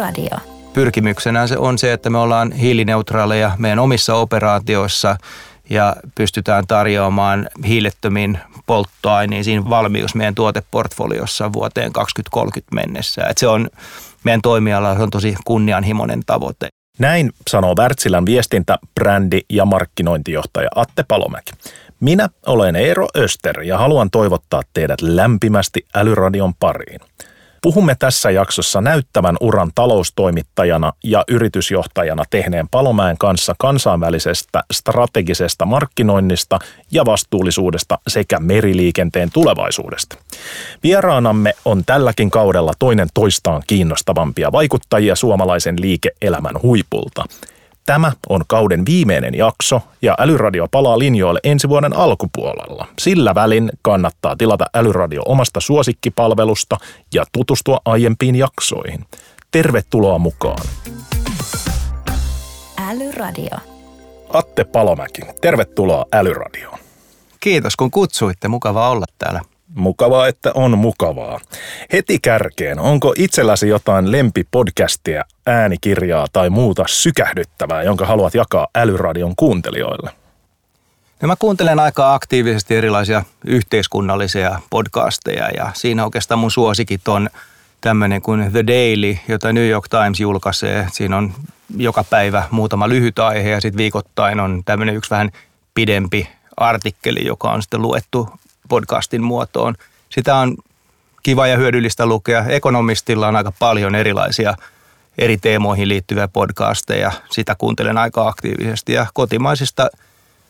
Älyradio. Pyrkimyksenä se on se, että me ollaan hiilineutraaleja meidän omissa operaatioissa ja pystytään tarjoamaan hiilettömiin polttoaineisiin valmius meidän tuoteportfoliossa vuoteen 2030 mennessä. Et se on meidän toimiala se on tosi kunnianhimoinen tavoite. Näin sanoo Wärtsilän viestintä, brändi ja markkinointijohtaja Atte Palomäki. Minä olen Eero Öster ja haluan toivottaa teidät lämpimästi Älyradion pariin. Puhumme tässä jaksossa näyttävän uran taloustoimittajana ja yritysjohtajana tehneen Palomäen kanssa kansainvälisestä strategisesta markkinoinnista ja vastuullisuudesta sekä meriliikenteen tulevaisuudesta. Vieraanamme on tälläkin kaudella toinen toistaan kiinnostavampia vaikuttajia suomalaisen liike-elämän huipulta – Tämä on kauden viimeinen jakso ja Älyradio palaa linjoille ensi vuoden alkupuolella. Sillä välin kannattaa tilata Älyradio omasta suosikkipalvelusta ja tutustua aiempiin jaksoihin. Tervetuloa mukaan. Älyradio. Atte Palomäki, tervetuloa Älyradioon. Kiitos kun kutsuitte, mukava olla täällä. Mukavaa, että on mukavaa. Heti kärkeen, onko itselläsi jotain lempipodcastia, äänikirjaa tai muuta sykähdyttävää, jonka haluat jakaa Älyradion kuuntelijoille? No mä kuuntelen aika aktiivisesti erilaisia yhteiskunnallisia podcasteja ja siinä oikeastaan mun suosikit on tämmöinen kuin The Daily, jota New York Times julkaisee. Siinä on joka päivä muutama lyhyt aihe ja sitten viikoittain on tämmöinen yksi vähän pidempi artikkeli, joka on sitten luettu podcastin muotoon. Sitä on kiva ja hyödyllistä lukea. Ekonomistilla on aika paljon erilaisia eri teemoihin liittyviä podcasteja. Sitä kuuntelen aika aktiivisesti ja kotimaisista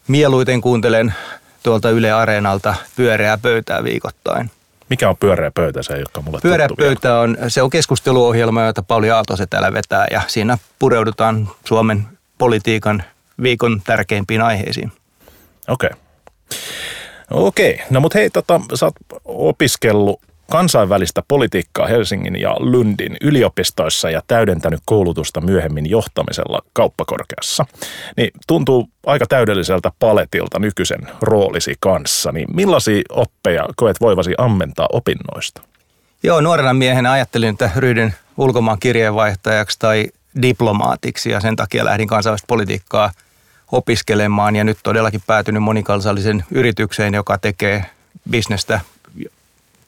mieluiten kuuntelen tuolta Yle Areenalta pyöreää pöytää viikoittain. Mikä on pyöreä pöytä? Se ole mulle Pyöreä pöytä on, se on keskusteluohjelma, jota Pauli Aaltoset täällä vetää ja siinä pureudutaan Suomen politiikan viikon tärkeimpiin aiheisiin. Okei. Okay. Okei, no mutta hei, tota, sä oot opiskellut kansainvälistä politiikkaa Helsingin ja Lundin yliopistoissa ja täydentänyt koulutusta myöhemmin johtamisella kauppakorkeassa. Niin tuntuu aika täydelliseltä paletilta nykyisen roolisi kanssa. Niin millaisia oppeja koet voivasi ammentaa opinnoista? Joo, nuorena miehenä ajattelin, että ryhdyn ulkomaan kirjeenvaihtajaksi tai diplomaatiksi ja sen takia lähdin kansainvälistä politiikkaa – opiskelemaan ja nyt todellakin päätynyt monikansallisen yritykseen, joka tekee bisnestä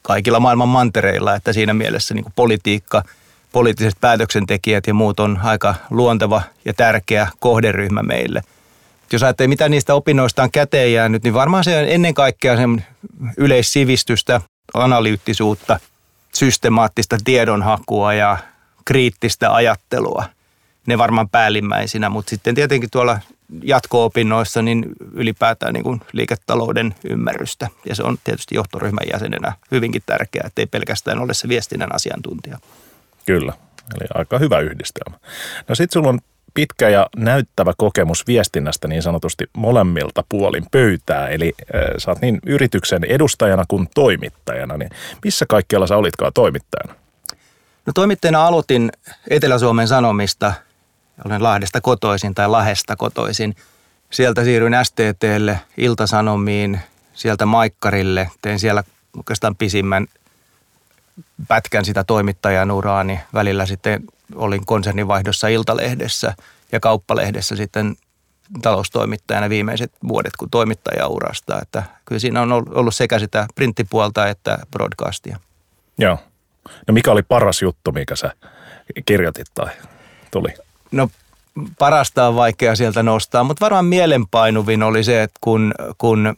kaikilla maailman mantereilla, että siinä mielessä niin politiikka, poliittiset päätöksentekijät ja muut on aika luonteva ja tärkeä kohderyhmä meille. Jos ajattelee, mitä niistä opinnoista on käteen jäänyt, niin varmaan se on ennen kaikkea sen yleissivistystä, analyyttisuutta, systemaattista tiedonhakua ja kriittistä ajattelua. Ne varmaan päällimmäisinä, mutta sitten tietenkin tuolla jatko-opinnoissa niin ylipäätään niin kuin liiketalouden ymmärrystä. Ja se on tietysti johtoryhmän jäsenenä hyvinkin tärkeää, ettei pelkästään ole se viestinnän asiantuntija. Kyllä, eli aika hyvä yhdistelmä. No sitten sulla on pitkä ja näyttävä kokemus viestinnästä niin sanotusti molemmilta puolin pöytää, eli äh, sä oot niin yrityksen edustajana kuin toimittajana, niin missä kaikkialla sä olitkaan toimittajana? No toimittajana aloitin Etelä-Suomen Sanomista – olen Lahdesta kotoisin tai Lahesta kotoisin. Sieltä siirryin STTlle, Iltasanomiin, sieltä Maikkarille. Tein siellä oikeastaan pisimmän pätkän sitä toimittajan uraani. Välillä sitten olin konsernivaihdossa Iltalehdessä ja Kauppalehdessä sitten taloustoimittajana viimeiset vuodet kuin toimittajaurasta. Että kyllä siinä on ollut sekä sitä printtipuolta että broadcastia. Joo. No mikä oli paras juttu, mikä sä kirjoitit tai tuli? No parasta on vaikea sieltä nostaa, mutta varmaan mielenpainuvin oli se, että kun, kun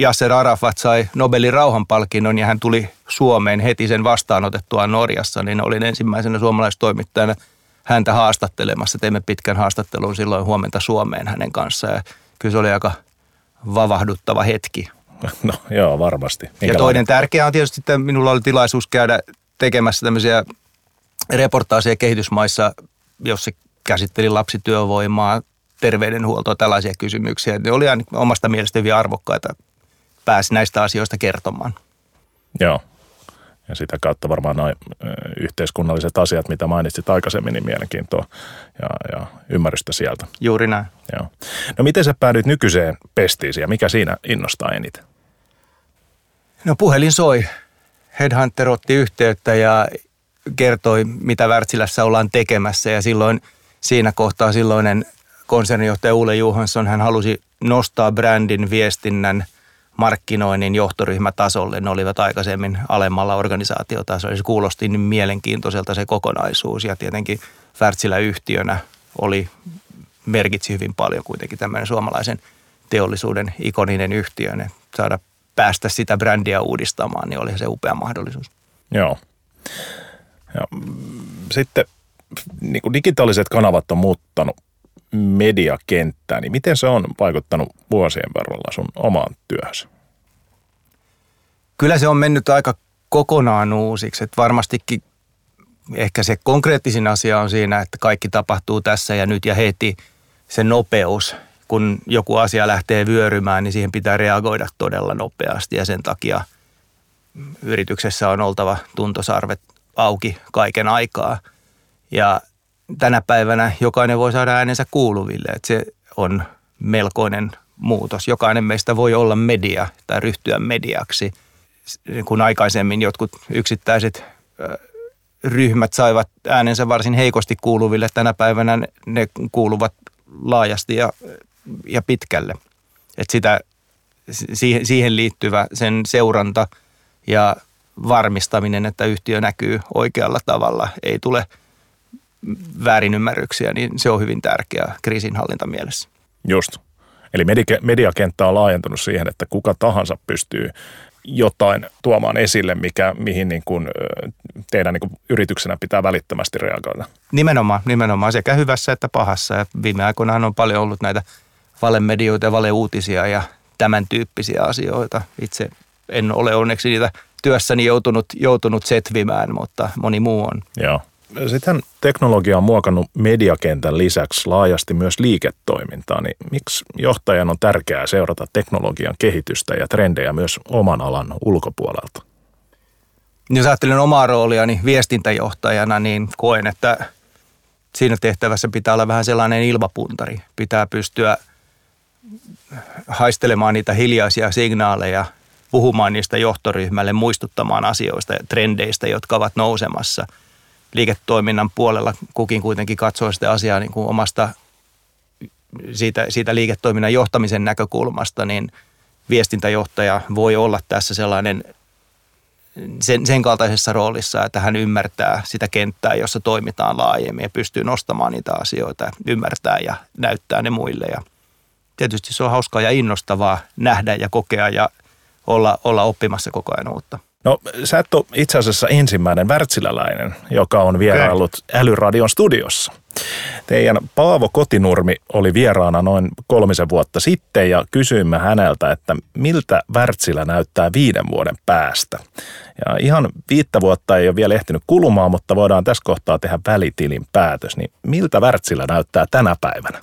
Yasser Arafat sai Nobelin rauhanpalkinnon ja hän tuli Suomeen heti sen vastaanotettua Norjassa, niin olin ensimmäisenä suomalaistoimittajana häntä haastattelemassa. Teimme pitkän haastattelun silloin huomenta Suomeen hänen kanssaan ja kyllä se oli aika vavahduttava hetki. No joo, varmasti. Minkä ja toinen tärkeä on tietysti, että minulla oli tilaisuus käydä tekemässä tämmöisiä reportaaseja kehitysmaissa, jossa käsitteli lapsityövoimaa, terveydenhuoltoa, tällaisia kysymyksiä. Ne oli omasta mielestä hyvin arvokkaita pääsi näistä asioista kertomaan. Joo. Ja sitä kautta varmaan noin yhteiskunnalliset asiat, mitä mainitsit aikaisemmin, niin mielenkiintoa ja, ja ymmärrystä sieltä. Juuri näin. Joo. No miten sä päädyit nykyiseen pestiisiin ja mikä siinä innostaa eniten? No puhelin soi. Headhunter otti yhteyttä ja kertoi, mitä Wärtsilässä ollaan tekemässä ja silloin siinä kohtaa silloinen konsernijohtaja Ule Johansson, hän halusi nostaa brändin viestinnän markkinoinnin johtoryhmätasolle. Ne olivat aikaisemmin alemmalla organisaatiotasolla. Se kuulosti niin mielenkiintoiselta se kokonaisuus ja tietenkin Wärtsilä yhtiönä oli, merkitsi hyvin paljon kuitenkin tämmöinen suomalaisen teollisuuden ikoninen yhtiö. Saada päästä sitä brändiä uudistamaan, niin oli se upea mahdollisuus. Joo. Ja, sitten niin kuin digitaaliset kanavat on muuttanut mediakenttää, niin miten se on vaikuttanut vuosien varrella sun omaan työhösi? Kyllä se on mennyt aika kokonaan uusiksi. Että varmastikin ehkä se konkreettisin asia on siinä, että kaikki tapahtuu tässä ja nyt ja heti se nopeus. Kun joku asia lähtee vyörymään, niin siihen pitää reagoida todella nopeasti ja sen takia yrityksessä on oltava tuntosarvet auki kaiken aikaa. Ja tänä päivänä jokainen voi saada äänensä kuuluville, että se on melkoinen muutos. Jokainen meistä voi olla media tai ryhtyä mediaksi, kun aikaisemmin jotkut yksittäiset ryhmät saivat äänensä varsin heikosti kuuluville. Tänä päivänä ne kuuluvat laajasti ja, ja pitkälle. Et sitä, siihen, siihen liittyvä sen seuranta ja varmistaminen, että yhtiö näkyy oikealla tavalla, ei tule väärinymmärryksiä, niin se on hyvin tärkeää kriisinhallintamielessä. Just. Eli mediakenttä on laajentunut siihen, että kuka tahansa pystyy jotain tuomaan esille, mikä, mihin niin kuin, teidän niin kuin yrityksenä pitää välittömästi reagoida. Nimenomaan, nimenomaan sekä hyvässä että pahassa. Ja viime aikoina on paljon ollut näitä valemedioita ja valeuutisia ja tämän tyyppisiä asioita. Itse en ole onneksi niitä työssäni joutunut, joutunut setvimään, mutta moni muu on. Joo. Sitten teknologia on muokannut mediakentän lisäksi laajasti myös liiketoimintaa, niin miksi johtajan on tärkeää seurata teknologian kehitystä ja trendejä myös oman alan ulkopuolelta? Jos ajattelen omaa rooliani viestintäjohtajana, niin koen, että siinä tehtävässä pitää olla vähän sellainen ilmapuntari. Pitää pystyä haistelemaan niitä hiljaisia signaaleja, puhumaan niistä johtoryhmälle, muistuttamaan asioista ja trendeistä, jotka ovat nousemassa – liiketoiminnan puolella kukin kuitenkin katsoo sitä asiaa niin kuin omasta siitä, siitä liiketoiminnan johtamisen näkökulmasta, niin viestintäjohtaja voi olla tässä sellainen sen, sen kaltaisessa roolissa, että hän ymmärtää sitä kenttää, jossa toimitaan laajemmin ja pystyy nostamaan niitä asioita, ymmärtää ja näyttää ne muille. Ja tietysti se on hauskaa ja innostavaa nähdä ja kokea ja olla, olla oppimassa koko ajan uutta. No sä et ole itse asiassa ensimmäinen wärtsiläläinen, joka on vieraillut okay. Älyradion studiossa. Teidän Paavo Kotinurmi oli vieraana noin kolmisen vuotta sitten ja kysyimme häneltä, että miltä Wärtsilä näyttää viiden vuoden päästä. Ja ihan viittä vuotta ei ole vielä ehtinyt kulumaan, mutta voidaan tässä kohtaa tehdä välitilin päätös. Niin miltä Wärtsilä näyttää tänä päivänä?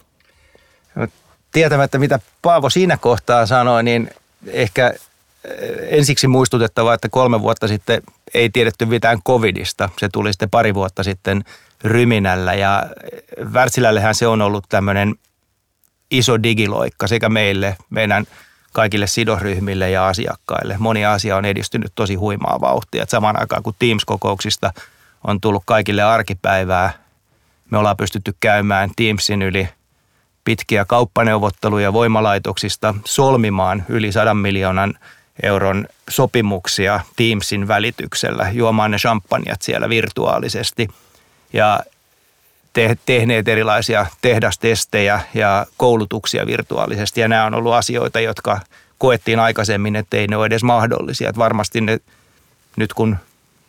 No, tietämättä mitä Paavo siinä kohtaa sanoi, niin ehkä ensiksi muistutettava, että kolme vuotta sitten ei tiedetty mitään covidista. Se tuli sitten pari vuotta sitten ryminällä ja Wärtsilällehän se on ollut tämmöinen iso digiloikka sekä meille, meidän kaikille sidosryhmille ja asiakkaille. Moni asia on edistynyt tosi huimaa vauhtia. Et samaan aikaan kun Teams-kokouksista on tullut kaikille arkipäivää, me ollaan pystytty käymään Teamsin yli pitkiä kauppaneuvotteluja voimalaitoksista solmimaan yli sadan miljoonan euron sopimuksia Teamsin välityksellä, juomaan ne champanjat siellä virtuaalisesti ja te- tehneet erilaisia tehdastestejä ja koulutuksia virtuaalisesti. Ja nämä on ollut asioita, jotka koettiin aikaisemmin, että ei ne ole edes mahdollisia. Että varmasti ne, nyt kun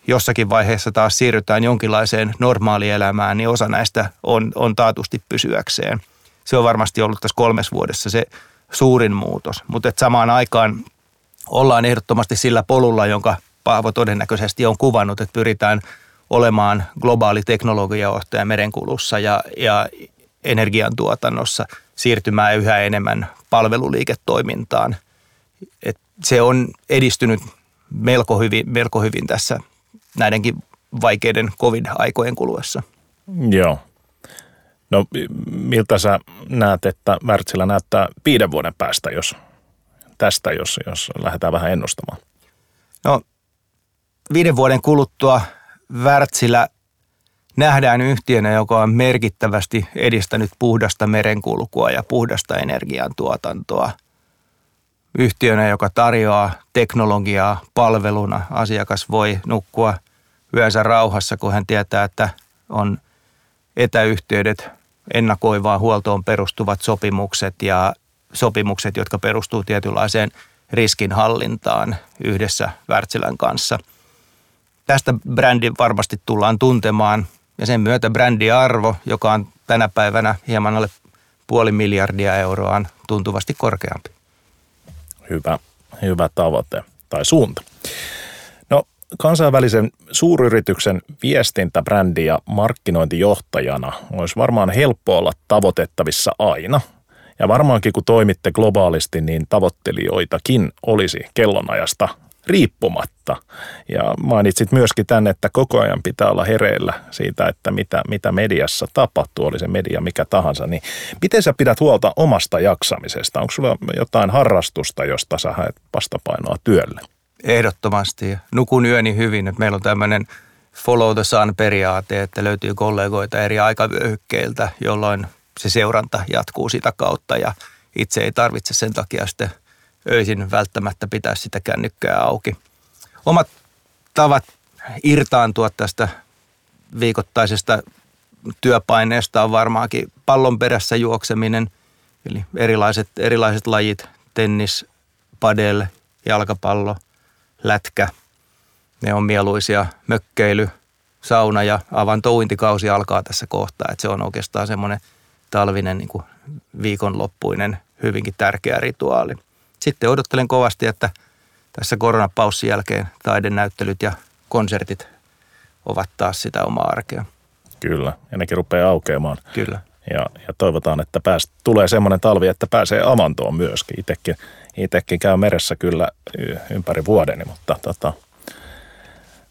jossakin vaiheessa taas siirrytään jonkinlaiseen normaalielämään, niin osa näistä on, on taatusti pysyäkseen. Se on varmasti ollut tässä kolmes vuodessa se suurin muutos. Mutta samaan aikaan ollaan ehdottomasti sillä polulla, jonka Paavo todennäköisesti on kuvannut, että pyritään olemaan globaali teknologiajohtaja merenkulussa ja, ja energiantuotannossa siirtymään yhä enemmän palveluliiketoimintaan. Et se on edistynyt melko hyvin, melko hyvin tässä näidenkin vaikeiden covid-aikojen kuluessa. Joo. No miltä sä näet, että Wärtsilä näyttää viiden vuoden päästä, jos tästä, jos, jos lähdetään vähän ennustamaan? No, viiden vuoden kuluttua Wärtsilä nähdään yhtiönä, joka on merkittävästi edistänyt puhdasta merenkulkua ja puhdasta energiantuotantoa. Yhtiönä, joka tarjoaa teknologiaa palveluna. Asiakas voi nukkua yönsä rauhassa, kun hän tietää, että on etäyhteydet, ennakoivaan huoltoon perustuvat sopimukset ja sopimukset, jotka perustuu tietynlaiseen riskinhallintaan yhdessä Wärtsilän kanssa. Tästä brändi varmasti tullaan tuntemaan ja sen myötä brändiarvo, joka on tänä päivänä hieman alle puoli miljardia euroa, on tuntuvasti korkeampi. Hyvä, hyvä tavoite tai suunta. No kansainvälisen suuryrityksen viestintä, brändi ja markkinointijohtajana olisi varmaan helppo olla tavoitettavissa aina. Ja varmaankin kun toimitte globaalisti, niin tavoittelijoitakin olisi kellonajasta riippumatta. Ja mainitsit myöskin tänne, että koko ajan pitää olla hereillä siitä, että mitä, mitä mediassa tapahtuu, oli se media mikä tahansa. Niin miten sä pidät huolta omasta jaksamisesta? Onko sulla jotain harrastusta, josta sä haet vastapainoa työlle? Ehdottomasti. Nukun yöni hyvin. Meillä on tämmöinen follow the sun periaate, että löytyy kollegoita eri aikavyöhykkeiltä, jolloin se seuranta jatkuu sitä kautta ja itse ei tarvitse sen takia sitten – öisin välttämättä pitää sitä kännykkää auki. Omat tavat irtaantua tästä viikoittaisesta työpaineesta on varmaankin pallon perässä juokseminen, eli erilaiset, erilaiset lajit, tennis, padel, jalkapallo, lätkä. Ne on mieluisia, mökkeily, sauna ja avantouintikausi alkaa tässä kohtaa. Että se on oikeastaan semmoinen talvinen niin kuin viikonloppuinen hyvinkin tärkeä rituaali sitten odottelen kovasti, että tässä koronapaussin jälkeen taidenäyttelyt ja konsertit ovat taas sitä omaa arkea. Kyllä, ja nekin rupeaa aukeamaan. Kyllä. Ja, ja toivotaan, että pääst, tulee semmoinen talvi, että pääsee avantoon myöskin. Itekin, itekin käy meressä kyllä ympäri vuoden, mutta, tota,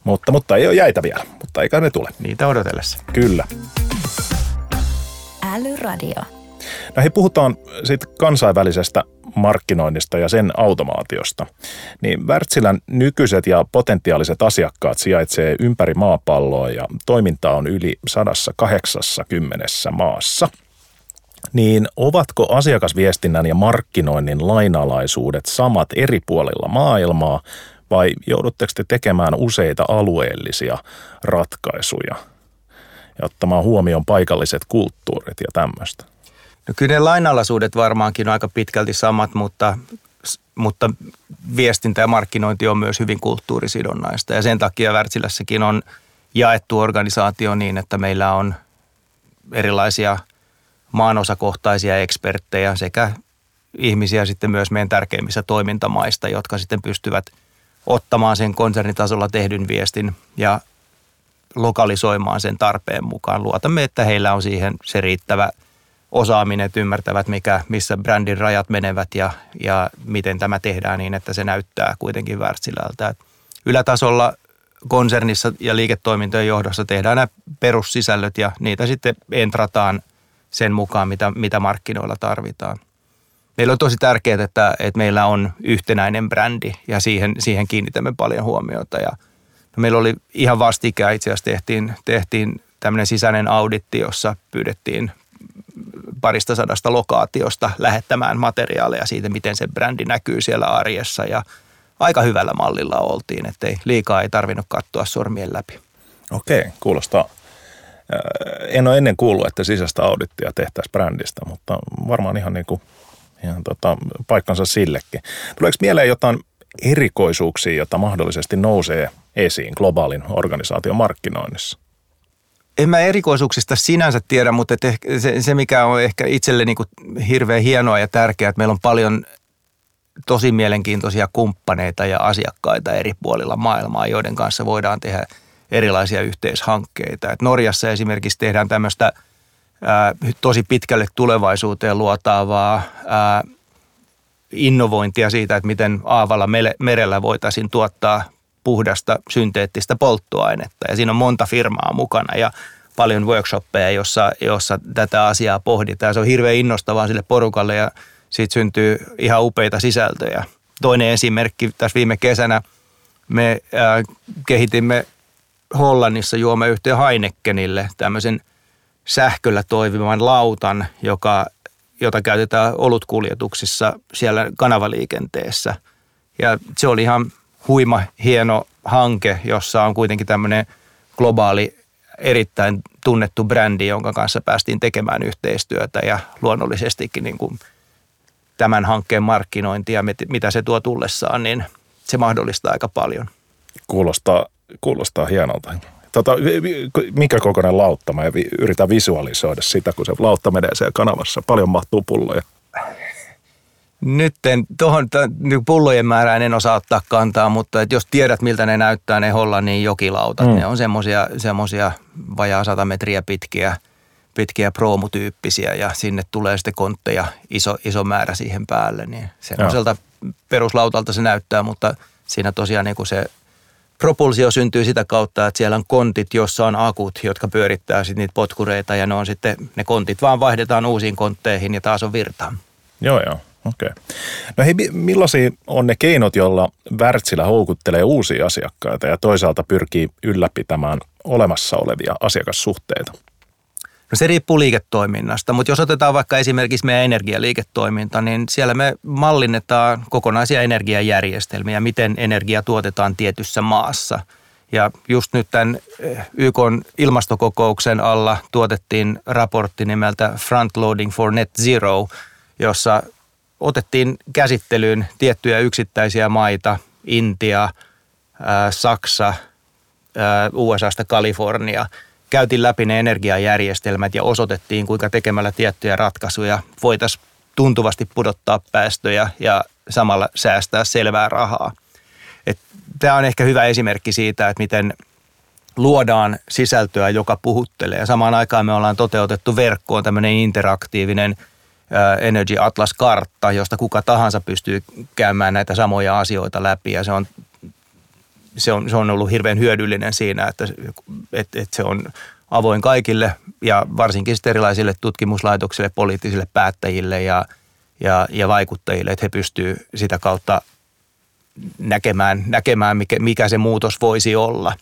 mutta, mutta ei ole jäitä vielä, mutta eikä ne tule. Niitä odotellessa. Kyllä. Älyradio. No hei, puhutaan siitä kansainvälisestä markkinoinnista ja sen automaatiosta. Niin Wärtsilän nykyiset ja potentiaaliset asiakkaat sijaitsee ympäri maapalloa ja toiminta on yli 180 maassa. Niin ovatko asiakasviestinnän ja markkinoinnin lainalaisuudet samat eri puolilla maailmaa vai joudutteko te tekemään useita alueellisia ratkaisuja ja ottamaan huomioon paikalliset kulttuurit ja tämmöistä? No kyllä ne lainalaisuudet varmaankin on aika pitkälti samat, mutta, mutta viestintä ja markkinointi on myös hyvin kulttuurisidonnaista. Ja sen takia Wärtsilässäkin on jaettu organisaatio niin, että meillä on erilaisia maanosakohtaisia eksperttejä sekä ihmisiä sitten myös meidän tärkeimmissä toimintamaista, jotka sitten pystyvät ottamaan sen konsernitasolla tehdyn viestin ja lokalisoimaan sen tarpeen mukaan. Luotamme, että heillä on siihen se riittävä – osaaminen, että ymmärtävät, mikä, missä brändin rajat menevät ja, ja miten tämä tehdään niin, että se näyttää kuitenkin Wärtsilältä. Ylätasolla konsernissa ja liiketoimintojen johdossa tehdään nämä perussisällöt ja niitä sitten entrataan sen mukaan, mitä, mitä markkinoilla tarvitaan. Meillä on tosi tärkeää, että, että meillä on yhtenäinen brändi ja siihen, siihen kiinnitämme paljon huomiota. Ja no meillä oli ihan vastikään itse asiassa tehtiin, tehtiin tämmöinen sisäinen auditti, jossa pyydettiin parista sadasta lokaatiosta lähettämään materiaaleja siitä, miten se brändi näkyy siellä arjessa ja aika hyvällä mallilla oltiin, ettei liikaa ei tarvinnut katsoa sormien läpi. Okei, kuulostaa. En ole ennen kuullut, että sisäistä audittia tehtäisiin brändistä, mutta varmaan ihan, niin kuin, ihan tota, paikkansa sillekin. Tuleeko mieleen jotain erikoisuuksia, joita mahdollisesti nousee esiin globaalin organisaation markkinoinnissa? en mä erikoisuuksista sinänsä tiedä, mutta se, se, mikä on ehkä itselle niin kuin hirveän hienoa ja tärkeää, että meillä on paljon tosi mielenkiintoisia kumppaneita ja asiakkaita eri puolilla maailmaa, joiden kanssa voidaan tehdä erilaisia yhteishankkeita. Et Norjassa esimerkiksi tehdään tämmöistä tosi pitkälle tulevaisuuteen luotaavaa ää, innovointia siitä, että miten aavalla merellä voitaisiin tuottaa puhdasta synteettistä polttoainetta. Ja siinä on monta firmaa mukana ja paljon workshoppeja, jossa, jossa tätä asiaa pohditaan. Se on hirveän innostavaa sille porukalle ja siitä syntyy ihan upeita sisältöjä. Toinen esimerkki tässä viime kesänä me äh, kehitimme Hollannissa juomeyhtiö Heinekenille tämmöisen sähköllä toimivan lautan, joka, jota käytetään olutkuljetuksissa siellä kanavaliikenteessä. Ja se oli ihan huima, hieno hanke, jossa on kuitenkin tämmöinen globaali, erittäin tunnettu brändi, jonka kanssa päästiin tekemään yhteistyötä ja luonnollisestikin niin kuin tämän hankkeen markkinointi ja mitä se tuo tullessaan, niin se mahdollistaa aika paljon. Kuulostaa, kuulostaa hienolta. Tota, mikä kokoinen lautta? Mä yritän visualisoida sitä, kun se lautta menee siellä kanavassa. Paljon mahtuu pulloja. Nyt tuohon niin pullojen määrään en osaa ottaa kantaa, mutta että jos tiedät miltä ne näyttää ne Hollannin jokilautat, mm. ne on semmoisia semmosia vajaa 100 metriä pitkiä, pitkiä proomutyyppisiä ja sinne tulee sitten kontteja iso, iso määrä siihen päälle. Niin semmoiselta peruslautalta se näyttää, mutta siinä tosiaan niin kuin se propulsio syntyy sitä kautta, että siellä on kontit, jossa on akut, jotka pyörittää sitten niitä potkureita ja ne on sitten, ne kontit vaan vaihdetaan uusiin kontteihin ja taas on virtaa. Joo, joo. Okei. Okay. No hei, millaisia on ne keinot, joilla Wärtsilä houkuttelee uusia asiakkaita ja toisaalta pyrkii ylläpitämään olemassa olevia asiakassuhteita? No se riippuu liiketoiminnasta, mutta jos otetaan vaikka esimerkiksi meidän energialiiketoiminta, niin siellä me mallinnetaan kokonaisia energiajärjestelmiä, miten energia tuotetaan tietyssä maassa. Ja just nyt tämän eh, YK ilmastokokouksen alla tuotettiin raportti nimeltä Frontloading for Net Zero, jossa otettiin käsittelyyn tiettyjä yksittäisiä maita, Intia, Saksa, USAsta Kalifornia. Käytiin läpi ne energiajärjestelmät ja osoitettiin, kuinka tekemällä tiettyjä ratkaisuja voitaisiin tuntuvasti pudottaa päästöjä ja samalla säästää selvää rahaa. Tämä on ehkä hyvä esimerkki siitä, että miten luodaan sisältöä, joka puhuttelee. Samaan aikaan me ollaan toteutettu verkkoon tämmöinen interaktiivinen – Energy Atlas-kartta, josta kuka tahansa pystyy käymään näitä samoja asioita läpi ja se on, se on, se on ollut hirveän hyödyllinen siinä, että, että, että se on avoin kaikille ja varsinkin erilaisille tutkimuslaitoksille, poliittisille päättäjille ja, ja, ja vaikuttajille, että he pystyvät sitä kautta näkemään, näkemään mikä, mikä se muutos voisi olla.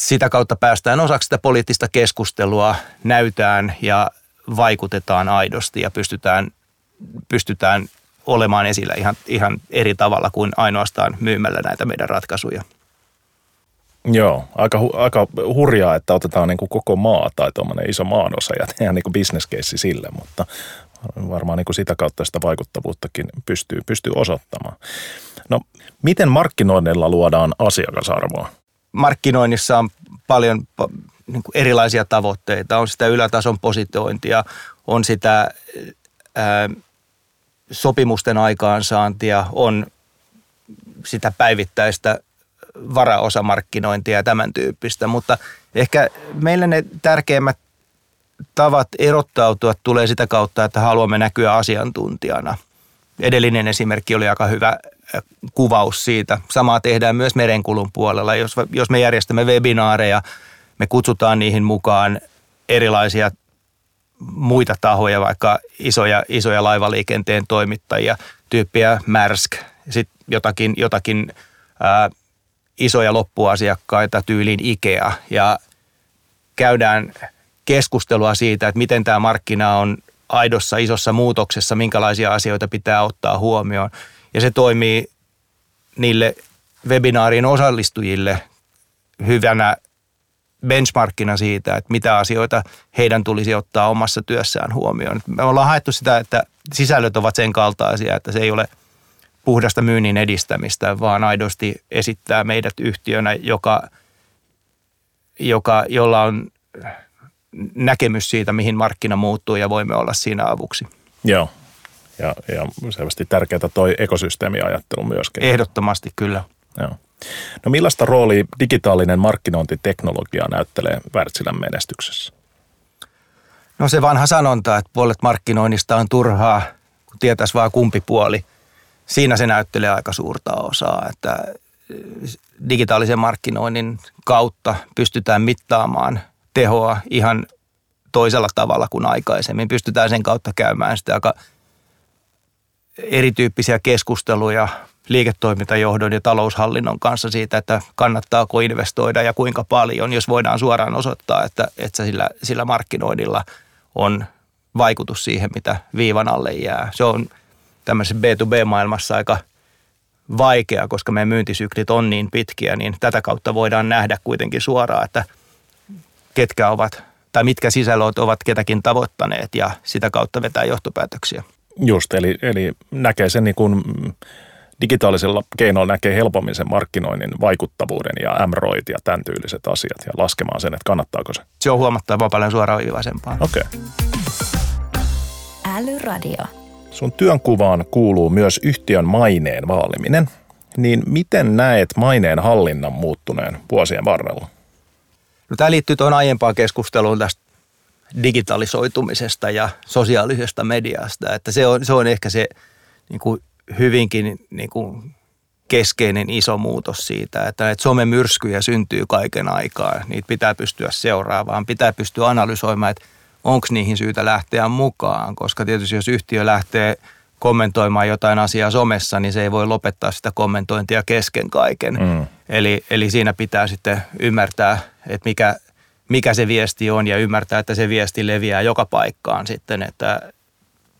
Sitä kautta päästään osaksi sitä poliittista keskustelua, näytään ja vaikutetaan aidosti ja pystytään, pystytään olemaan esillä ihan, ihan eri tavalla kuin ainoastaan myymällä näitä meidän ratkaisuja. Joo, aika, aika hurjaa, että otetaan niin kuin koko maa tai tuommoinen iso maanosa ja tehdään niin case sille, mutta varmaan niin kuin sitä kautta sitä vaikuttavuuttakin pystyy, pystyy osoittamaan. No, miten markkinoinnilla luodaan asiakasarvoa? Markkinoinnissa on paljon niin kuin erilaisia tavoitteita. On sitä ylätason positointia, on sitä ää, sopimusten aikaansaantia, on sitä päivittäistä varaosamarkkinointia ja tämän tyyppistä, mutta ehkä meillä ne tärkeimmät tavat erottautua tulee sitä kautta, että haluamme näkyä asiantuntijana. Edellinen esimerkki oli aika hyvä kuvaus siitä. Samaa tehdään myös merenkulun puolella. Jos, jos me järjestämme webinaareja me kutsutaan niihin mukaan erilaisia muita tahoja, vaikka isoja, isoja laivaliikenteen toimittajia, tyyppiä Märsk, sitten jotakin, jotakin ää, isoja loppuasiakkaita tyyliin Ikea ja käydään keskustelua siitä, että miten tämä markkina on aidossa isossa muutoksessa, minkälaisia asioita pitää ottaa huomioon. Ja se toimii niille webinaariin osallistujille hyvänä benchmarkkina siitä, että mitä asioita heidän tulisi ottaa omassa työssään huomioon. Me ollaan haettu sitä, että sisällöt ovat sen kaltaisia, että se ei ole puhdasta myynnin edistämistä, vaan aidosti esittää meidät yhtiönä, joka, joka, jolla on näkemys siitä, mihin markkina muuttuu ja voimme olla siinä avuksi. Joo, ja, ja selvästi tärkeää toi ekosysteemiajattelu myöskin. Ehdottomasti kyllä. Joo. No millaista roolia digitaalinen markkinointiteknologia näyttelee Wärtsilän menestyksessä? No se vanha sanonta, että puolet markkinoinnista on turhaa, kun tietäisi vaan kumpi puoli. Siinä se näyttelee aika suurta osaa, että digitaalisen markkinoinnin kautta pystytään mittaamaan tehoa ihan toisella tavalla kuin aikaisemmin. Pystytään sen kautta käymään sitä aika erityyppisiä keskusteluja liiketoimintajohdon ja taloushallinnon kanssa siitä, että kannattaako investoida ja kuinka paljon, jos voidaan suoraan osoittaa, että, että sillä, sillä markkinoinnilla on vaikutus siihen, mitä viivan alle jää. Se on tämmöisessä B2B-maailmassa aika vaikea, koska meidän myyntisyklit on niin pitkiä, niin tätä kautta voidaan nähdä kuitenkin suoraan, että ketkä ovat tai mitkä sisällöt ovat ketäkin tavoittaneet ja sitä kautta vetää johtopäätöksiä. Just, eli, eli näkee sen niin kuin digitaalisella keinoilla näkee helpommin sen markkinoinnin vaikuttavuuden ja MROit ja tämän tyyliset asiat ja laskemaan sen, että kannattaako se. Se on huomattavan paljon suoraviivaisempaa. Okei. Okay. Älyradio. Sun työnkuvaan kuuluu myös yhtiön maineen vaaliminen. Niin miten näet maineen hallinnan muuttuneen vuosien varrella? No, tämä liittyy tuohon aiempaan keskusteluun tästä digitalisoitumisesta ja sosiaalisesta mediasta. Että se, on, se on ehkä se niin kuin hyvinkin niin kuin keskeinen iso muutos siitä, että näitä somemyrskyjä syntyy kaiken aikaa. Niitä pitää pystyä seuraavaan, pitää pystyä analysoimaan, että onko niihin syytä lähteä mukaan, koska tietysti jos yhtiö lähtee kommentoimaan jotain asiaa somessa, niin se ei voi lopettaa sitä kommentointia kesken kaiken. Mm. Eli, eli siinä pitää sitten ymmärtää, että mikä, mikä se viesti on ja ymmärtää, että se viesti leviää joka paikkaan sitten, että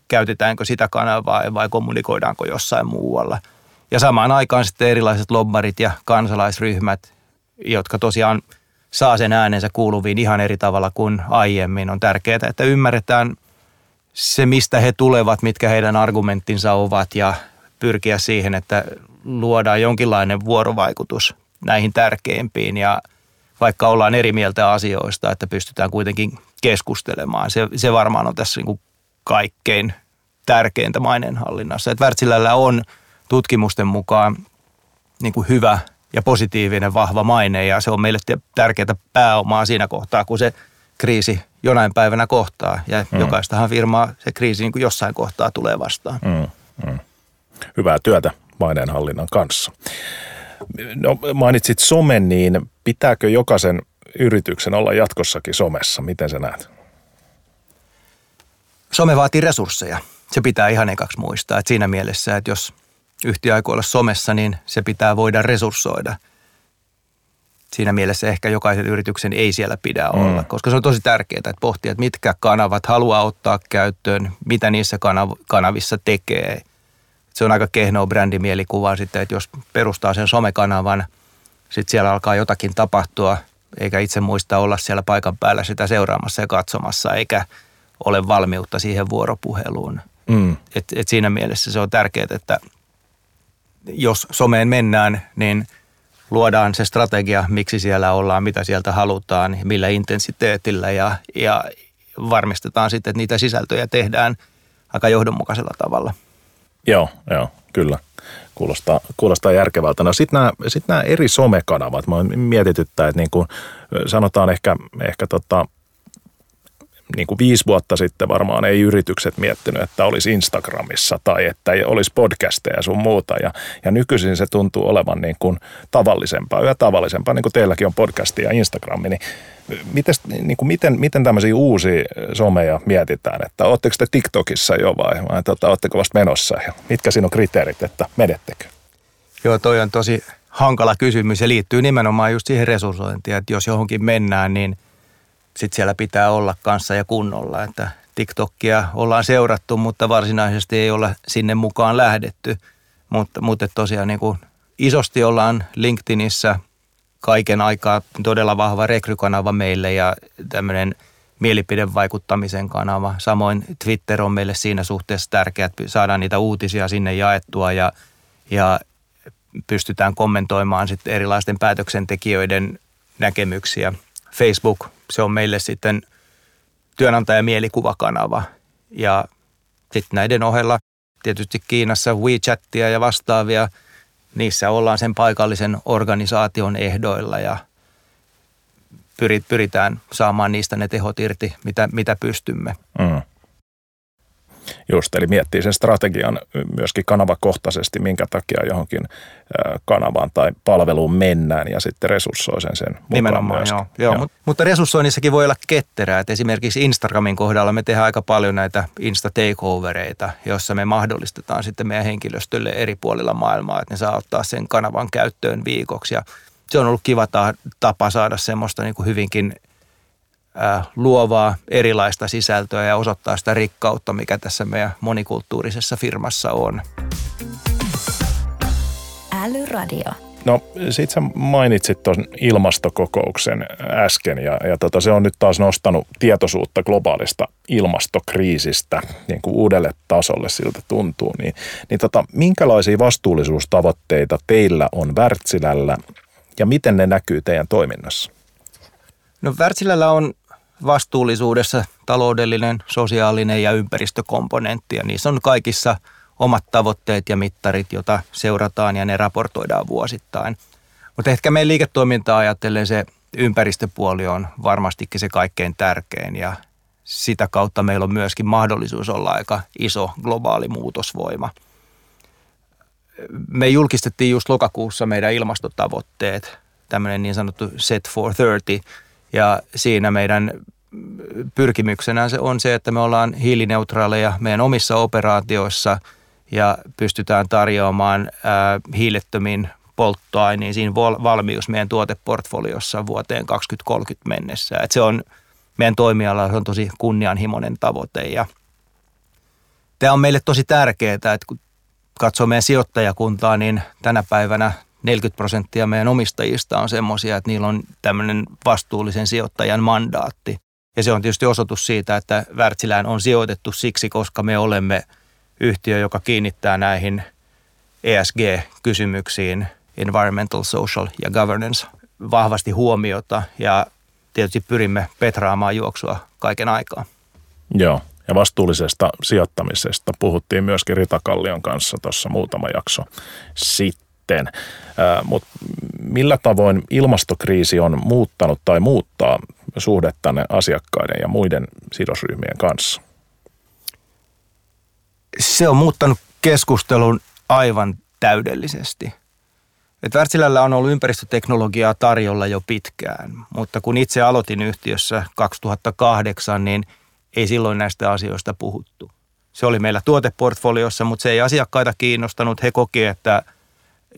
käytetäänkö sitä kanavaa vai kommunikoidaanko jossain muualla. Ja samaan aikaan sitten erilaiset lobbarit ja kansalaisryhmät, jotka tosiaan saa sen äänensä kuuluviin ihan eri tavalla kuin aiemmin. On tärkeää, että ymmärretään se, mistä he tulevat, mitkä heidän argumenttinsa ovat ja pyrkiä siihen, että luodaan jonkinlainen vuorovaikutus näihin tärkeimpiin ja vaikka ollaan eri mieltä asioista, että pystytään kuitenkin keskustelemaan. Se, se varmaan on tässä niin kuin kaikkein tärkeintä maineenhallinnassa. Että Wärtsilällä on tutkimusten mukaan niin kuin hyvä ja positiivinen vahva maine ja se on meille tärkeää pääomaa siinä kohtaa, kun se kriisi jonain päivänä kohtaa ja mm. jokaistahan firmaa se kriisi niin kuin jossain kohtaa tulee vastaan. Mm, mm. Hyvää työtä maineenhallinnan kanssa. No, mainitsit somen, niin pitääkö jokaisen yrityksen olla jatkossakin somessa? Miten sä näet? Some vaatii resursseja. Se pitää ihan ekaksi muistaa. Että siinä mielessä, että jos yhtiö aikoo olla somessa, niin se pitää voida resurssoida. Siinä mielessä ehkä jokaisen yrityksen ei siellä pidä mm. olla, koska se on tosi tärkeää, että pohtia, että mitkä kanavat haluaa ottaa käyttöön, mitä niissä kanav- kanavissa tekee. Se on aika kehnoa brändimielikuva sitten, että jos perustaa sen somekanavan, sitten siellä alkaa jotakin tapahtua, eikä itse muista olla siellä paikan päällä sitä seuraamassa ja katsomassa, eikä – ole valmiutta siihen vuoropuheluun. Mm. Et, et siinä mielessä se on tärkeää, että jos someen mennään, niin luodaan se strategia, miksi siellä ollaan, mitä sieltä halutaan, millä intensiteetillä ja, ja varmistetaan sitten, että niitä sisältöjä tehdään aika johdonmukaisella tavalla. Joo, joo, kyllä. Kuulostaa, kuulostaa järkevältä. No sitten nämä, sit nämä eri somekanavat, mä mietityttää, että niin kuin sanotaan ehkä, ehkä tota, niin kuin viisi vuotta sitten varmaan ei yritykset miettinyt, että olisi Instagramissa tai että olisi podcasteja ja sun muuta. Ja, ja nykyisin se tuntuu olevan niin kuin tavallisempaa, yhä tavallisempaa, niin kuin teilläkin on podcasti ja Instagrami. Niin mites, niin kuin miten, miten tämmöisiä uusia someja mietitään? Että ootteko te TikTokissa jo vai, vai tota, ootteko vasta menossa? Ja mitkä siinä on kriteerit, että menettekö? Joo, toi on tosi hankala kysymys ja liittyy nimenomaan just siihen resurssointiin, että jos johonkin mennään, niin – sitten siellä pitää olla kanssa ja kunnolla, että TikTokia ollaan seurattu, mutta varsinaisesti ei olla sinne mukaan lähdetty. Mutta, mutta tosiaan niin kuin isosti ollaan LinkedInissä kaiken aikaa todella vahva rekrykanava meille ja tämmöinen mielipidevaikuttamisen kanava. Samoin Twitter on meille siinä suhteessa tärkeä, että saadaan niitä uutisia sinne jaettua ja, ja pystytään kommentoimaan sitten erilaisten päätöksentekijöiden näkemyksiä. Facebook se on meille sitten työnantajamielikuvaakanava. Ja sitten näiden ohella tietysti Kiinassa WeChatia ja vastaavia, niissä ollaan sen paikallisen organisaation ehdoilla ja pyritään saamaan niistä ne tehot irti, mitä, mitä pystymme. Mm. Just, eli miettii sen strategian myöskin kanavakohtaisesti, minkä takia johonkin kanavaan tai palveluun mennään ja sitten resurssoi sen sen Nimenomaan, myöskin. joo. joo, joo. Mutta, mutta resurssoinnissakin voi olla ketterää. että esimerkiksi Instagramin kohdalla me tehdään aika paljon näitä Insta-takeovereita, joissa me mahdollistetaan sitten meidän henkilöstölle eri puolilla maailmaa, että ne saa ottaa sen kanavan käyttöön viikoksi. Ja se on ollut kiva tapa saada semmoista niin kuin hyvinkin – luovaa erilaista sisältöä ja osoittaa sitä rikkautta, mikä tässä meidän monikulttuurisessa firmassa on. Älyradio. No sit sä mainitsit tuon ilmastokokouksen äsken ja, ja tota, se on nyt taas nostanut tietoisuutta globaalista ilmastokriisistä niin kuin uudelle tasolle siltä tuntuu. Niin, niin tota, minkälaisia vastuullisuustavoitteita teillä on Wärtsilällä ja miten ne näkyy teidän toiminnassa? No Wärtsilällä on vastuullisuudessa taloudellinen, sosiaalinen ja ympäristökomponentti ja niissä on kaikissa omat tavoitteet ja mittarit, joita seurataan ja ne raportoidaan vuosittain. Mutta ehkä meidän liiketoimintaa ajatellen se ympäristöpuoli on varmastikin se kaikkein tärkein ja sitä kautta meillä on myöskin mahdollisuus olla aika iso globaali muutosvoima. Me julkistettiin just lokakuussa meidän ilmastotavoitteet, tämmöinen niin sanottu Set for 30, ja siinä meidän pyrkimyksenä se on se, että me ollaan hiilineutraaleja meidän omissa operaatioissa ja pystytään tarjoamaan hiilettömin polttoaineisiin valmius meidän tuoteportfoliossa vuoteen 2030 mennessä. Et se on meidän toimialalla se on tosi kunnianhimoinen tavoite ja tämä on meille tosi tärkeää, että kun katsoo meidän sijoittajakuntaa, niin tänä päivänä 40 prosenttia meidän omistajista on semmoisia, että niillä on tämmöinen vastuullisen sijoittajan mandaatti. Ja se on tietysti osoitus siitä, että Wärtsilään on sijoitettu siksi, koska me olemme yhtiö, joka kiinnittää näihin ESG-kysymyksiin, environmental, social ja governance, vahvasti huomiota ja tietysti pyrimme petraamaan juoksua kaiken aikaa. Joo, ja vastuullisesta sijoittamisesta puhuttiin myöskin Rita Kallion kanssa tuossa muutama jakso sitten sitten. Mutta millä tavoin ilmastokriisi on muuttanut tai muuttaa suhdettanne asiakkaiden ja muiden sidosryhmien kanssa? Se on muuttanut keskustelun aivan täydellisesti. Et Wärtsilällä on ollut ympäristöteknologiaa tarjolla jo pitkään, mutta kun itse aloitin yhtiössä 2008, niin ei silloin näistä asioista puhuttu. Se oli meillä tuoteportfoliossa, mutta se ei asiakkaita kiinnostanut. He koki, että –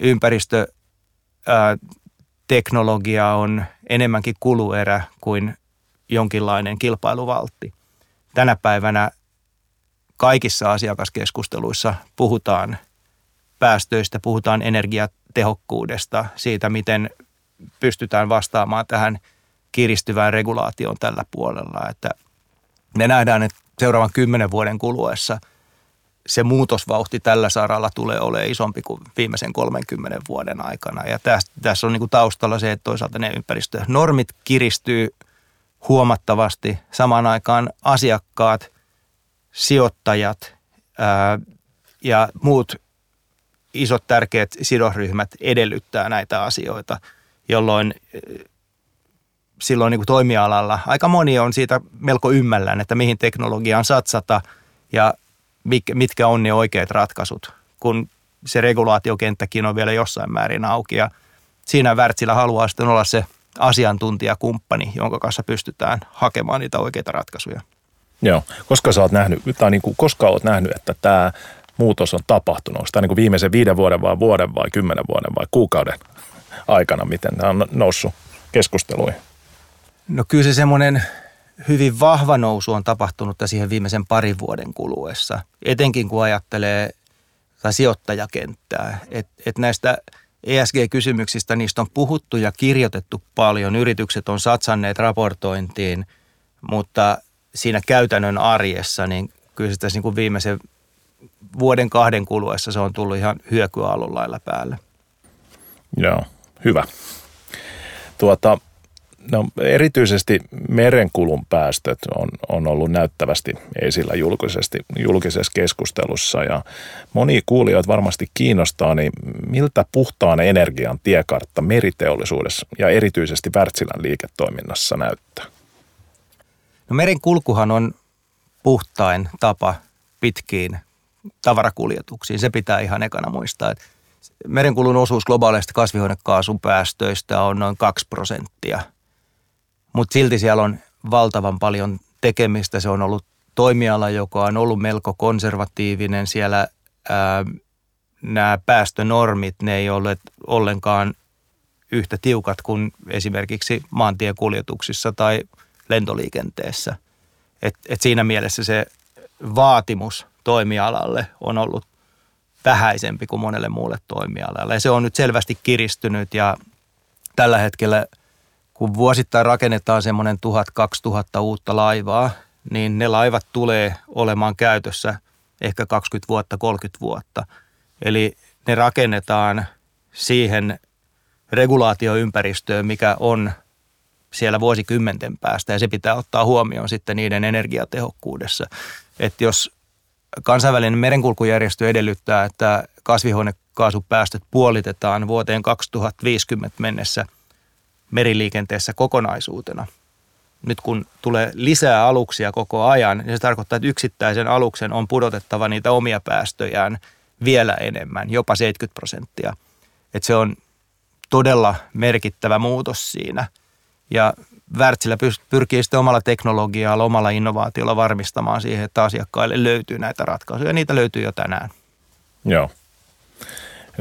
ympäristöteknologia on enemmänkin kuluerä kuin jonkinlainen kilpailuvaltti. Tänä päivänä kaikissa asiakaskeskusteluissa puhutaan päästöistä, puhutaan energiatehokkuudesta, siitä miten pystytään vastaamaan tähän kiristyvään regulaatioon tällä puolella. Että me nähdään, että seuraavan kymmenen vuoden kuluessa – se muutosvauhti tällä saralla tulee olemaan isompi kuin viimeisen 30 vuoden aikana. Ja tässä, tässä on niin kuin taustalla se, että toisaalta ne ympäristönormit kiristyy huomattavasti. Samaan aikaan asiakkaat, sijoittajat ää, ja muut isot tärkeät sidosryhmät edellyttää näitä asioita, jolloin silloin niin kuin toimialalla aika moni on siitä melko ymmällään, että mihin teknologiaan satsata ja mitkä on ne oikeat ratkaisut, kun se regulaatiokenttäkin on vielä jossain määrin auki. Ja siinä Wärtsilä haluaa sitten olla se asiantuntijakumppani, jonka kanssa pystytään hakemaan niitä oikeita ratkaisuja. Joo, koska sä oot nähnyt, tai niin kuin, koska oot nähnyt, että tämä muutos on tapahtunut? Onko tämä niin kuin viimeisen viiden vuoden vai vuoden vai kymmenen vuoden vai kuukauden aikana, miten tämä on noussut keskusteluihin? No kyllä se semmoinen hyvin vahva nousu on tapahtunut siihen viimeisen parin vuoden kuluessa, etenkin kun ajattelee tai sijoittajakenttää. Että et näistä ESG-kysymyksistä niistä on puhuttu ja kirjoitettu paljon. Yritykset on satsanneet raportointiin, mutta siinä käytännön arjessa, niin kyllä se tässä niin kuin viimeisen vuoden kahden kuluessa se on tullut ihan hyökyaallon lailla päälle. Joo, hyvä. Tuota, No, erityisesti merenkulun päästöt on, on ollut näyttävästi esillä julkisesti, julkisessa keskustelussa ja moni kuulijoita varmasti kiinnostaa, niin miltä puhtaan energian tiekartta meriteollisuudessa ja erityisesti Wärtsilän liiketoiminnassa näyttää? No merenkulkuhan on puhtain tapa pitkiin tavarakuljetuksiin. Se pitää ihan ekana muistaa, että merenkulun osuus globaaleista kasvihuonekaasupäästöistä on noin 2 prosenttia, mutta silti siellä on valtavan paljon tekemistä. Se on ollut toimiala, joka on ollut melko konservatiivinen. Siellä ää, nämä päästönormit, ne ei ole ollenkaan yhtä tiukat kuin esimerkiksi maantiekuljetuksissa tai lentoliikenteessä. Et, et siinä mielessä se vaatimus toimialalle on ollut vähäisempi kuin monelle muulle toimialalle. Ja se on nyt selvästi kiristynyt ja tällä hetkellä, kun vuosittain rakennetaan semmoinen 1000-2000 uutta laivaa, niin ne laivat tulee olemaan käytössä ehkä 20 vuotta, 30 vuotta. Eli ne rakennetaan siihen regulaatioympäristöön, mikä on siellä vuosikymmenten päästä ja se pitää ottaa huomioon sitten niiden energiatehokkuudessa. Että jos kansainvälinen merenkulkujärjestö edellyttää, että kasvihuonekaasupäästöt puolitetaan vuoteen 2050 mennessä meriliikenteessä kokonaisuutena. Nyt kun tulee lisää aluksia koko ajan, niin se tarkoittaa, että yksittäisen aluksen on pudotettava niitä omia päästöjään vielä enemmän, jopa 70 prosenttia. Että se on todella merkittävä muutos siinä. Ja Wärtsilä pyrkii sitten omalla teknologialla, omalla innovaatiolla varmistamaan siihen, että asiakkaille löytyy näitä ratkaisuja. Niitä löytyy jo tänään. Joo.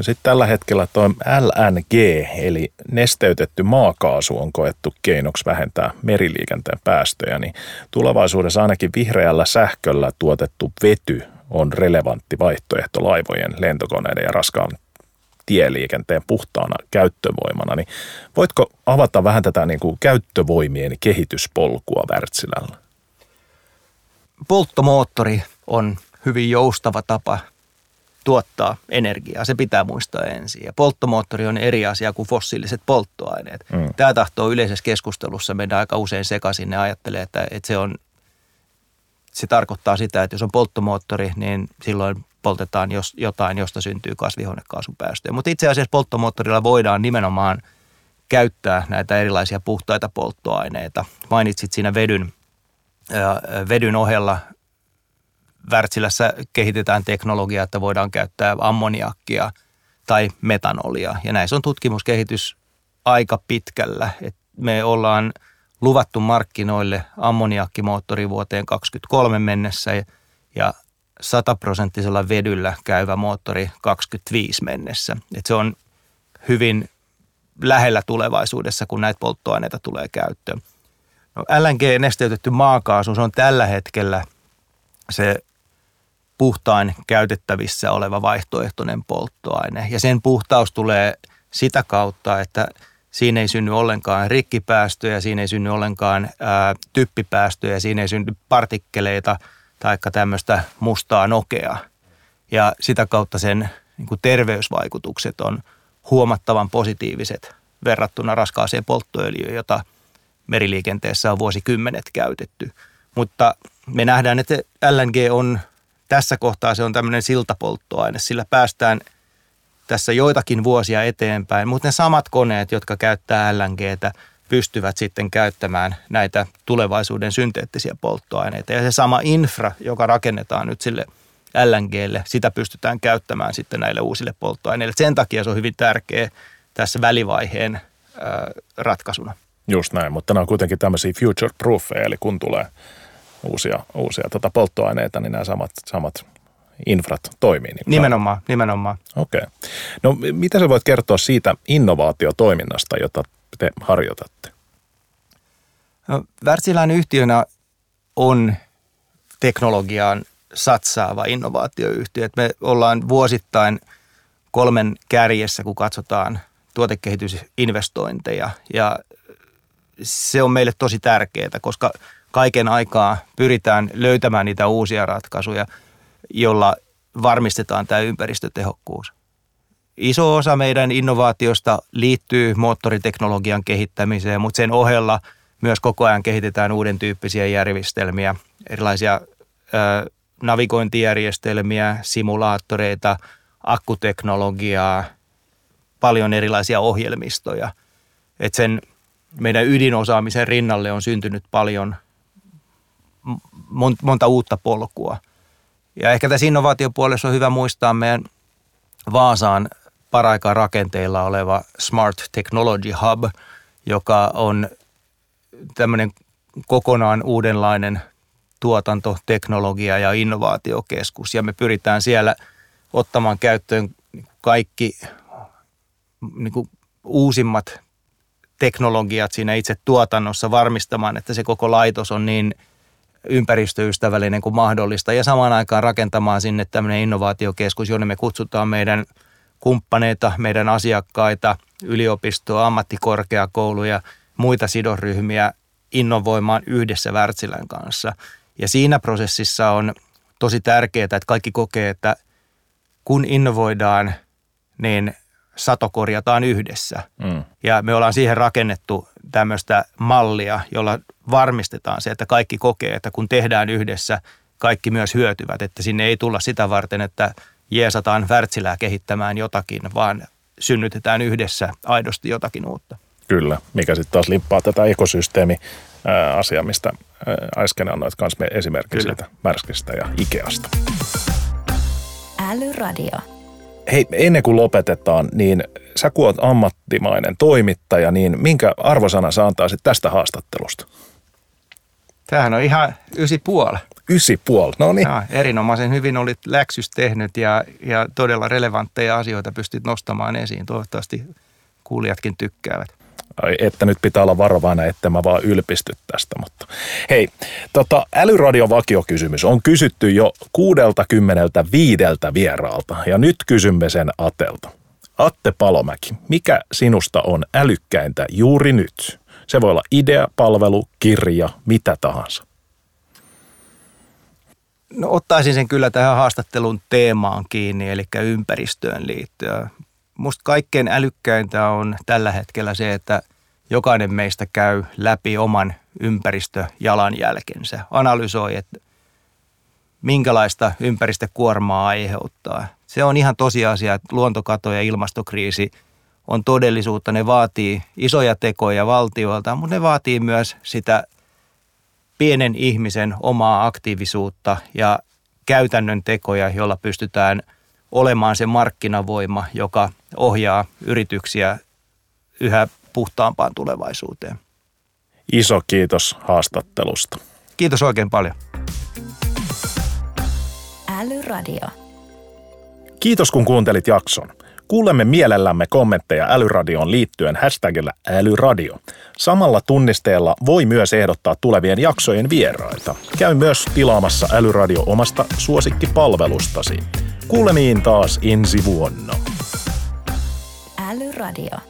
Ja sitten tällä hetkellä tuo LNG, eli nesteytetty maakaasu, on koettu keinoksi vähentää meriliikenteen päästöjä, niin tulevaisuudessa ainakin vihreällä sähköllä tuotettu vety on relevantti vaihtoehto laivojen, lentokoneiden ja raskaan tieliikenteen puhtaana käyttövoimana, niin voitko avata vähän tätä niin kuin käyttövoimien kehityspolkua Wärtsilällä? Polttomoottori on hyvin joustava tapa tuottaa energiaa. Se pitää muistaa ensin. Ja polttomoottori on eri asia kuin fossiiliset polttoaineet. Mm. Tämä tahtoo yleisessä keskustelussa mennä aika usein sekaisin. Ne ajattelee, että, että se, on, se tarkoittaa sitä, että jos on polttomoottori, niin silloin poltetaan jos, jotain, josta syntyy kasvihuonekaasupäästöjä. Mutta itse asiassa polttomoottorilla voidaan nimenomaan käyttää näitä erilaisia puhtaita polttoaineita. Mainitsit siinä vedyn, vedyn ohella Wärtsilässä kehitetään teknologiaa, että voidaan käyttää ammoniakkia tai metanolia. Ja näissä on tutkimuskehitys aika pitkällä. Et me ollaan luvattu markkinoille ammoniakkimoottori vuoteen 2023 mennessä ja sataprosenttisella vedyllä käyvä moottori 25 mennessä. Et se on hyvin lähellä tulevaisuudessa, kun näitä polttoaineita tulee käyttöön. No LNG-nesteytetty maakaasu, se on tällä hetkellä se puhtain käytettävissä oleva vaihtoehtoinen polttoaine. Ja sen puhtaus tulee sitä kautta, että siinä ei synny ollenkaan rikkipäästöjä, siinä ei synny ollenkaan ää, typpipäästöjä, siinä ei synny partikkeleita – tai tämmöistä mustaa nokeaa. Ja sitä kautta sen niin kuin terveysvaikutukset on huomattavan positiiviset verrattuna raskaaseen polttoöljyyn, jota meriliikenteessä on vuosikymmenet käytetty. Mutta me nähdään, että LNG on tässä kohtaa se on tämmöinen siltapolttoaine, sillä päästään tässä joitakin vuosia eteenpäin, mutta ne samat koneet, jotka käyttää LNGtä, pystyvät sitten käyttämään näitä tulevaisuuden synteettisiä polttoaineita. Ja se sama infra, joka rakennetaan nyt sille LNGlle, sitä pystytään käyttämään sitten näille uusille polttoaineille. Sen takia se on hyvin tärkeä tässä välivaiheen ratkaisuna. Just näin, mutta nämä on kuitenkin tämmöisiä future proofeja, eli kun tulee uusia, uusia tota polttoaineita, niin nämä samat, samat infrat toimii. Niin nimenomaan, nimenomaan. Okei. Okay. No mitä sä voit kertoa siitä innovaatiotoiminnasta, jota te harjoitatte? No, Wärtsilän yhtiönä on teknologiaan satsaava innovaatioyhtiö. me ollaan vuosittain kolmen kärjessä, kun katsotaan tuotekehitysinvestointeja. Ja se on meille tosi tärkeää, koska kaiken aikaa pyritään löytämään niitä uusia ratkaisuja, jolla varmistetaan tämä ympäristötehokkuus. Iso osa meidän innovaatiosta liittyy moottoriteknologian kehittämiseen, mutta sen ohella myös koko ajan kehitetään uuden tyyppisiä järjestelmiä, erilaisia ö, navigointijärjestelmiä, simulaattoreita, akkuteknologiaa, paljon erilaisia ohjelmistoja. Et sen meidän ydinosaamisen rinnalle on syntynyt paljon monta uutta polkua. Ja ehkä tässä innovaatiopuolessa on hyvä muistaa meidän Vaasaan paraikaa rakenteilla oleva Smart Technology Hub, joka on tämmöinen kokonaan uudenlainen tuotanto, teknologia ja innovaatiokeskus. Ja me pyritään siellä ottamaan käyttöön kaikki niin kuin uusimmat teknologiat siinä itse tuotannossa varmistamaan, että se koko laitos on niin ympäristöystävällinen kuin mahdollista ja samaan aikaan rakentamaan sinne tämmöinen innovaatiokeskus, jonne me kutsutaan meidän kumppaneita, meidän asiakkaita, yliopistoa, ammattikorkeakouluja, muita sidosryhmiä innovoimaan yhdessä Wärtsilän kanssa. Ja siinä prosessissa on tosi tärkeää, että kaikki kokee, että kun innovoidaan, niin sato korjataan yhdessä. Mm. Ja me ollaan siihen rakennettu tämmöistä mallia, jolla varmistetaan se, että kaikki kokee, että kun tehdään yhdessä, kaikki myös hyötyvät. Että sinne ei tulla sitä varten, että jeesataan Wärtsilää kehittämään jotakin, vaan synnytetään yhdessä aidosti jotakin uutta. Kyllä, mikä sitten taas lippaa tätä ekosysteemi asia, mistä äsken annoit myös esimerkki siitä Märskistä ja Ikeasta. Älyradio. Hei, ennen kuin lopetetaan, niin sä kun oot ammattimainen toimittaja, niin minkä arvosana sä antaisit tästä haastattelusta? Tämähän on ihan ysi puoli. Ysi puoli, no niin. Ja, erinomaisen hyvin olit läksys tehnyt ja, ja todella relevantteja asioita pystyt nostamaan esiin. Toivottavasti kuulijatkin tykkäävät. Että nyt pitää olla varovainen, että mä vaan ylpisty tästä. Mutta hei, tota, älyradion vakiokysymys on kysytty jo kuudelta kymmeneltä viideltä vieraalta ja nyt kysymme sen Atelta. Atte Palomäki, mikä sinusta on älykkäintä juuri nyt? Se voi olla idea, palvelu, kirja, mitä tahansa. No, ottaisin sen kyllä tähän haastattelun teemaan kiinni, eli ympäristöön liittyen. Musta kaikkein älykkäintä on tällä hetkellä se, että jokainen meistä käy läpi oman ympäristöjalanjälkensä, analysoi, että minkälaista ympäristökuormaa aiheuttaa. Se on ihan tosiasia, että luontokato ja ilmastokriisi on todellisuutta. Ne vaatii isoja tekoja valtioilta, mutta ne vaatii myös sitä pienen ihmisen omaa aktiivisuutta ja käytännön tekoja, jolla pystytään olemaan se markkinavoima, joka ohjaa yrityksiä yhä puhtaampaan tulevaisuuteen. Iso kiitos haastattelusta. Kiitos oikein paljon. Älyradio. Kiitos kun kuuntelit jakson. Kuulemme mielellämme kommentteja Älyradioon liittyen hashtagillä Älyradio. Samalla tunnisteella voi myös ehdottaa tulevien jaksojen vieraita. Käy myös tilaamassa Älyradio omasta suosikkipalvelustasi. Kuulemiin taas ensi vuonna. Älyradio.